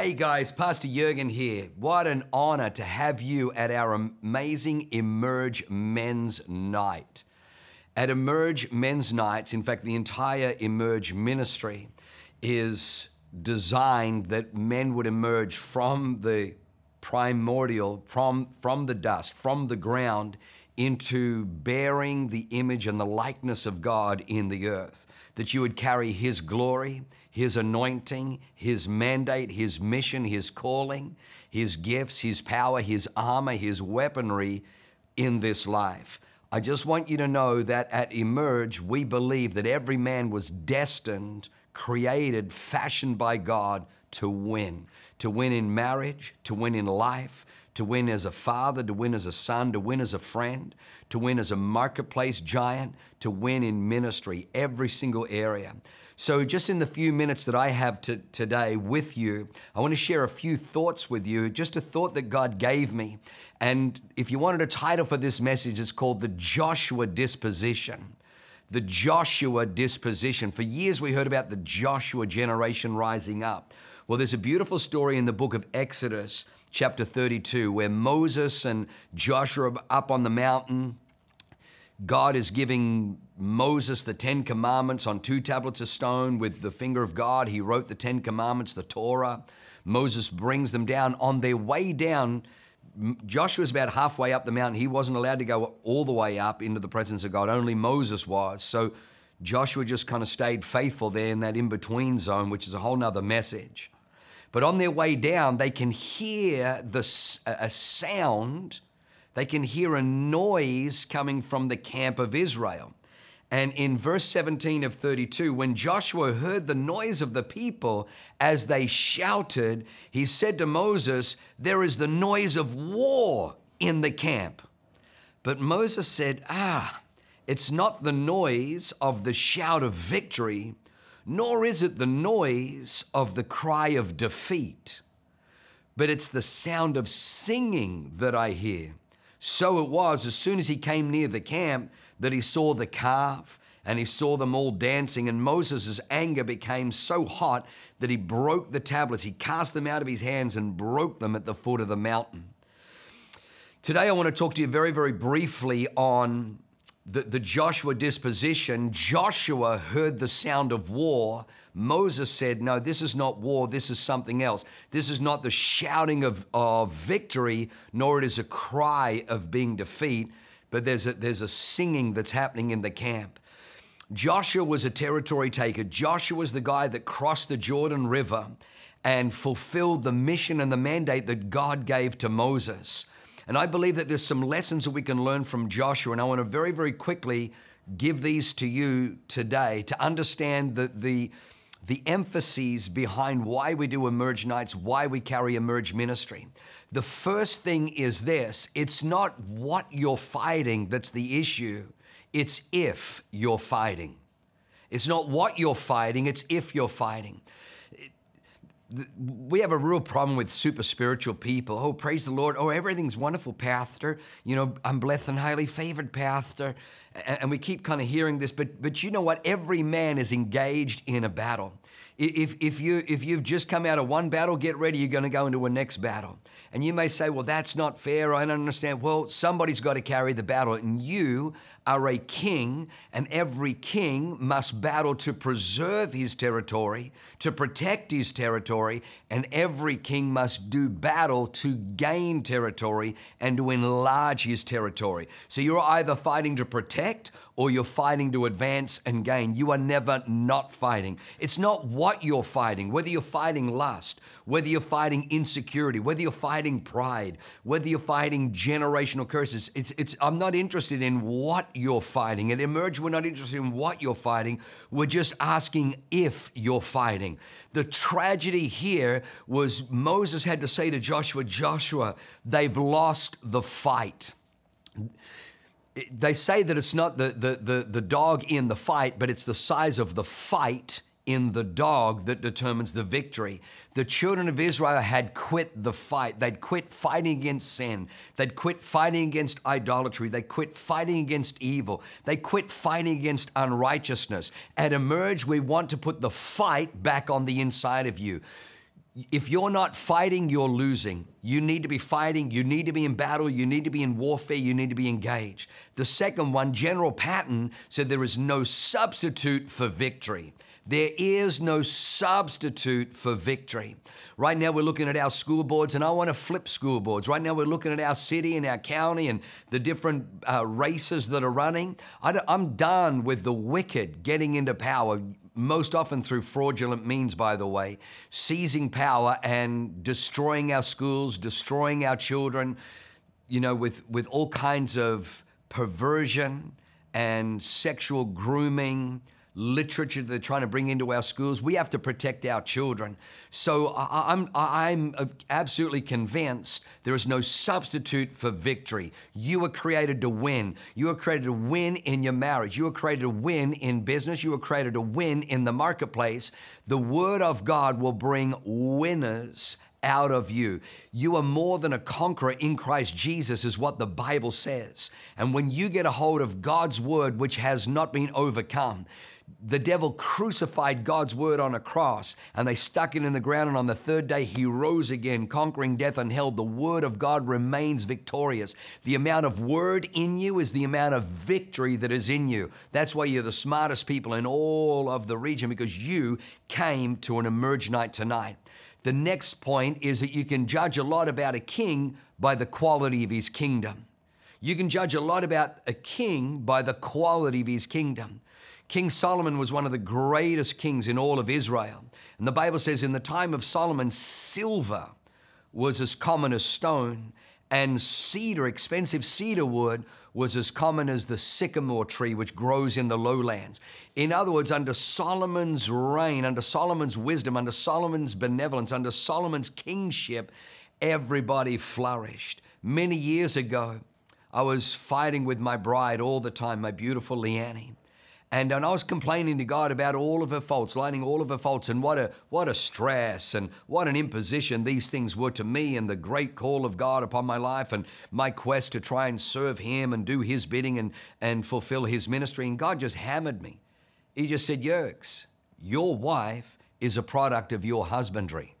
Hey guys, Pastor Jurgen here. What an honor to have you at our amazing Emerge Men's Night. At Emerge Men's Nights, in fact, the entire Emerge ministry is designed that men would emerge from the primordial, from, from the dust, from the ground, into bearing the image and the likeness of God in the earth. That you would carry His glory, His anointing, His mandate, His mission, His calling, His gifts, His power, His armor, His weaponry in this life. I just want you to know that at Emerge, we believe that every man was destined, created, fashioned by God to win. To win in marriage, to win in life, to win as a father, to win as a son, to win as a friend, to win as a marketplace giant, to win in ministry, every single area. So, just in the few minutes that I have to, today with you, I want to share a few thoughts with you, just a thought that God gave me. And if you wanted a title for this message, it's called The Joshua Disposition. The Joshua Disposition. For years, we heard about the Joshua generation rising up. Well, there's a beautiful story in the book of Exodus, chapter 32, where Moses and Joshua are up on the mountain. God is giving Moses the Ten Commandments on two tablets of stone with the finger of God. He wrote the Ten Commandments, the Torah. Moses brings them down. On their way down, Joshua's about halfway up the mountain. He wasn't allowed to go all the way up into the presence of God, only Moses was. So Joshua just kind of stayed faithful there in that in between zone, which is a whole nother message. But on their way down, they can hear the, a sound they can hear a noise coming from the camp of Israel. And in verse 17 of 32, when Joshua heard the noise of the people as they shouted, he said to Moses, There is the noise of war in the camp. But Moses said, Ah, it's not the noise of the shout of victory, nor is it the noise of the cry of defeat, but it's the sound of singing that I hear. So it was, as soon as he came near the camp, that he saw the calf and he saw them all dancing. And Moses' anger became so hot that he broke the tablets. He cast them out of his hands and broke them at the foot of the mountain. Today, I want to talk to you very, very briefly on the, the Joshua disposition. Joshua heard the sound of war Moses said, No, this is not war, this is something else. This is not the shouting of, of victory, nor it is a cry of being defeat, but there's a, there's a singing that's happening in the camp. Joshua was a territory taker. Joshua was the guy that crossed the Jordan River and fulfilled the mission and the mandate that God gave to Moses. And I believe that there's some lessons that we can learn from Joshua, and I want to very, very quickly give these to you today to understand the, the, the emphases behind why we do Emerge Nights, why we carry Emerge Ministry. The first thing is this it's not what you're fighting that's the issue, it's if you're fighting. It's not what you're fighting, it's if you're fighting we have a real problem with super spiritual people. Oh, praise the Lord. Oh, everything's wonderful, Pastor. You know, I'm blessed and highly favored, Pastor. And we keep kind of hearing this, but but you know what? Every man is engaged in a battle. If, if, you, if you've just come out of one battle, get ready, you're going to go into a next battle. And you may say, well, that's not fair. I don't understand. Well, somebody's got to carry the battle, and you are a king, and every king must battle to preserve his territory, to protect his territory, and every king must do battle to gain territory and to enlarge his territory. So you're either fighting to protect or you're fighting to advance and gain. You are never not fighting. It's not what you're fighting, whether you're fighting lust, whether you're fighting insecurity, whether you're fighting pride, whether you're fighting generational curses. It's, it's, I'm not interested in what you're fighting. At Emerge, we're not interested in what you're fighting. We're just asking if you're fighting. The tragedy here was Moses had to say to Joshua, Joshua, they've lost the fight they say that it's not the, the, the, the, dog in the fight, but it's the size of the fight in the dog that determines the victory. The children of Israel had quit the fight. They'd quit fighting against sin. They'd quit fighting against idolatry. They quit fighting against evil. They quit fighting against unrighteousness. At Emerge, we want to put the fight back on the inside of you If you're not fighting, you're losing. You need to be fighting, you need to be in battle, you need to be in warfare, you need to be engaged. The second one, General Patton, said there is no substitute for victory. There is no substitute for victory. Right now, we're looking at our school boards, and I want to flip school boards. Right now, we're looking at our city and our county and the different uh, races that are running. I, I'm done with the wicked getting into power, most often through fraudulent means, by the way, seizing power and destroying our schools, destroying our children, you know, with, with all kinds of perversion and sexual grooming literature they're trying to bring into our schools. We have to protect our children. So I'm, I'm absolutely convinced there is no substitute for victory. You were created to win. You were created to win in your marriage. You were created to win in business. You were created to win in the marketplace. The Word of God will bring winners out of you. You are more than a conqueror in Christ Jesus, is what the Bible says. And when you get a hold of God's word, which has not been overcome, the devil crucified God's word on a cross and they stuck it in the ground. And on the third day, he rose again, conquering death and hell. The word of God remains victorious. The amount of word in you is the amount of victory that is in you. That's why you're the smartest people in all of the region because you came to an emerge night tonight. The next point is that you can judge a lot about a king by the quality of his kingdom. You can judge a lot about a king by the quality of his kingdom. King Solomon was one of the greatest kings in all of Israel. And the Bible says in the time of Solomon, silver was as common as stone, and cedar, expensive cedar wood, was as common as the sycamore tree which grows in the lowlands. In other words, under Solomon's reign, under Solomon's wisdom, under Solomon's benevolence, under Solomon's kingship, everybody flourished. Many years ago, I was fighting with my bride all the time, my beautiful Leanne. And, and I was complaining to God about all of her faults, lining all of her faults, and what a what a stress and what an imposition these things were to me, and the great call of God upon my life, and my quest to try and serve Him and do His bidding and and fulfill His ministry. And God just hammered me. He just said, "Yerks, your wife is a product of your husbandry."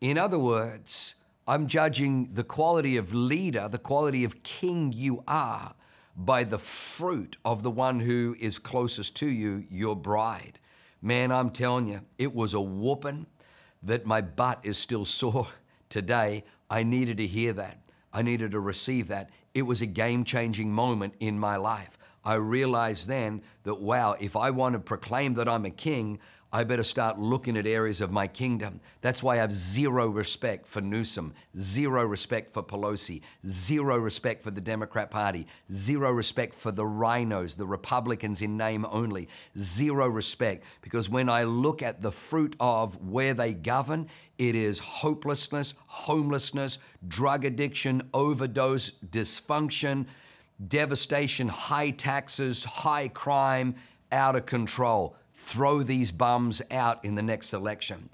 In other words, I'm judging the quality of leader, the quality of king you are by the fruit of the one who is closest to you, your bride. Man, I'm telling you, it was a whooping that my butt is still sore today. I needed to hear that. I needed to receive that. It was a game changing moment in my life. I realized then that, wow, if I want to proclaim that I'm a king, I better start looking at areas of my kingdom. That's why I have zero respect for Newsom, zero respect for Pelosi, zero respect for the Democrat Party, zero respect for the RINOs, the Republicans in name only, zero respect. Because when I look at the fruit of where they govern, it is hopelessness, homelessness, drug addiction, overdose, dysfunction, devastation, high taxes, high crime, out of control throw these bums out in the next election.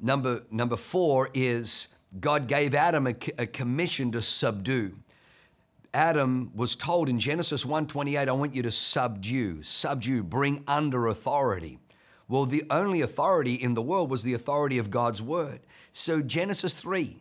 Number, number four is God gave Adam a, a commission to subdue. Adam was told in Genesis 1:28, I want you to subdue, subdue, bring under authority. Well, the only authority in the world was the authority of God's word. So Genesis 3,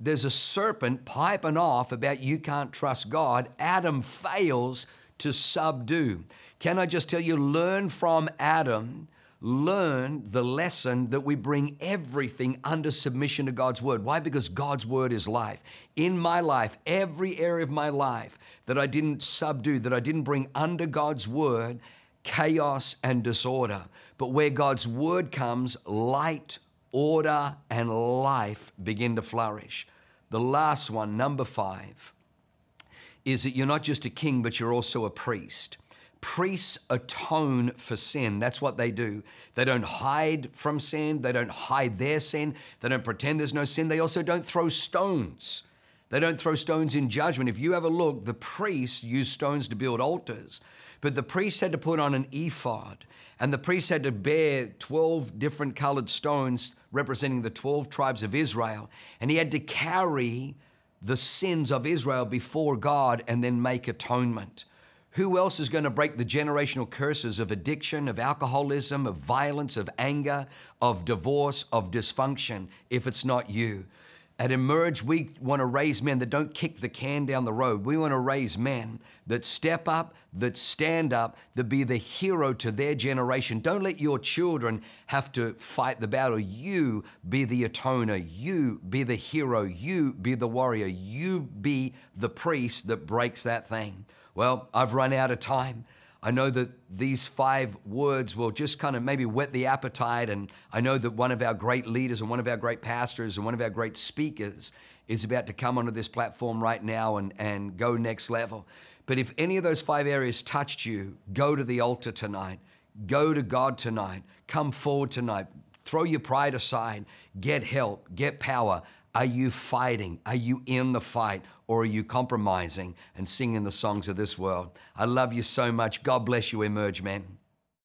there's a serpent piping off about you can't trust God. Adam fails to subdue. Can I just tell you, learn from Adam, learn the lesson that we bring everything under submission to God's word. Why? Because God's word is life. In my life, every area of my life that I didn't subdue, that I didn't bring under God's word, chaos and disorder. But where God's word comes, light, order, and life begin to flourish. The last one, number five, is that you're not just a king, but you're also a priest. Priests atone for sin. That's what they do. They don't hide from sin. They don't hide their sin. They don't pretend there's no sin. They also don't throw stones. They don't throw stones in judgment. If you ever look, the priests used stones to build altars, but the priests had to put on an ephod, and the priests had to bear 12 different colored stones representing the 12 tribes of Israel, and he had to carry the sins of Israel before God and then make atonement. Who else is going to break the generational curses of addiction, of alcoholism, of violence, of anger, of divorce, of dysfunction if it's not you? At Emerge, we want to raise men that don't kick the can down the road. We want to raise men that step up, that stand up, that be the hero to their generation. Don't let your children have to fight the battle. You be the atoner. You be the hero. You be the warrior. You be the priest that breaks that thing. Well, I've run out of time. I know that these five words will just kind of maybe whet the appetite. And I know that one of our great leaders and one of our great pastors and one of our great speakers is about to come onto this platform right now and, and go next level. But if any of those five areas touched you, go to the altar tonight. Go to God tonight. Come forward tonight. Throw your pride aside. Get help. Get power. Are you fighting? Are you in the fight? Or are you compromising and singing the songs of this world? I love you so much. God bless you, Emerge, man.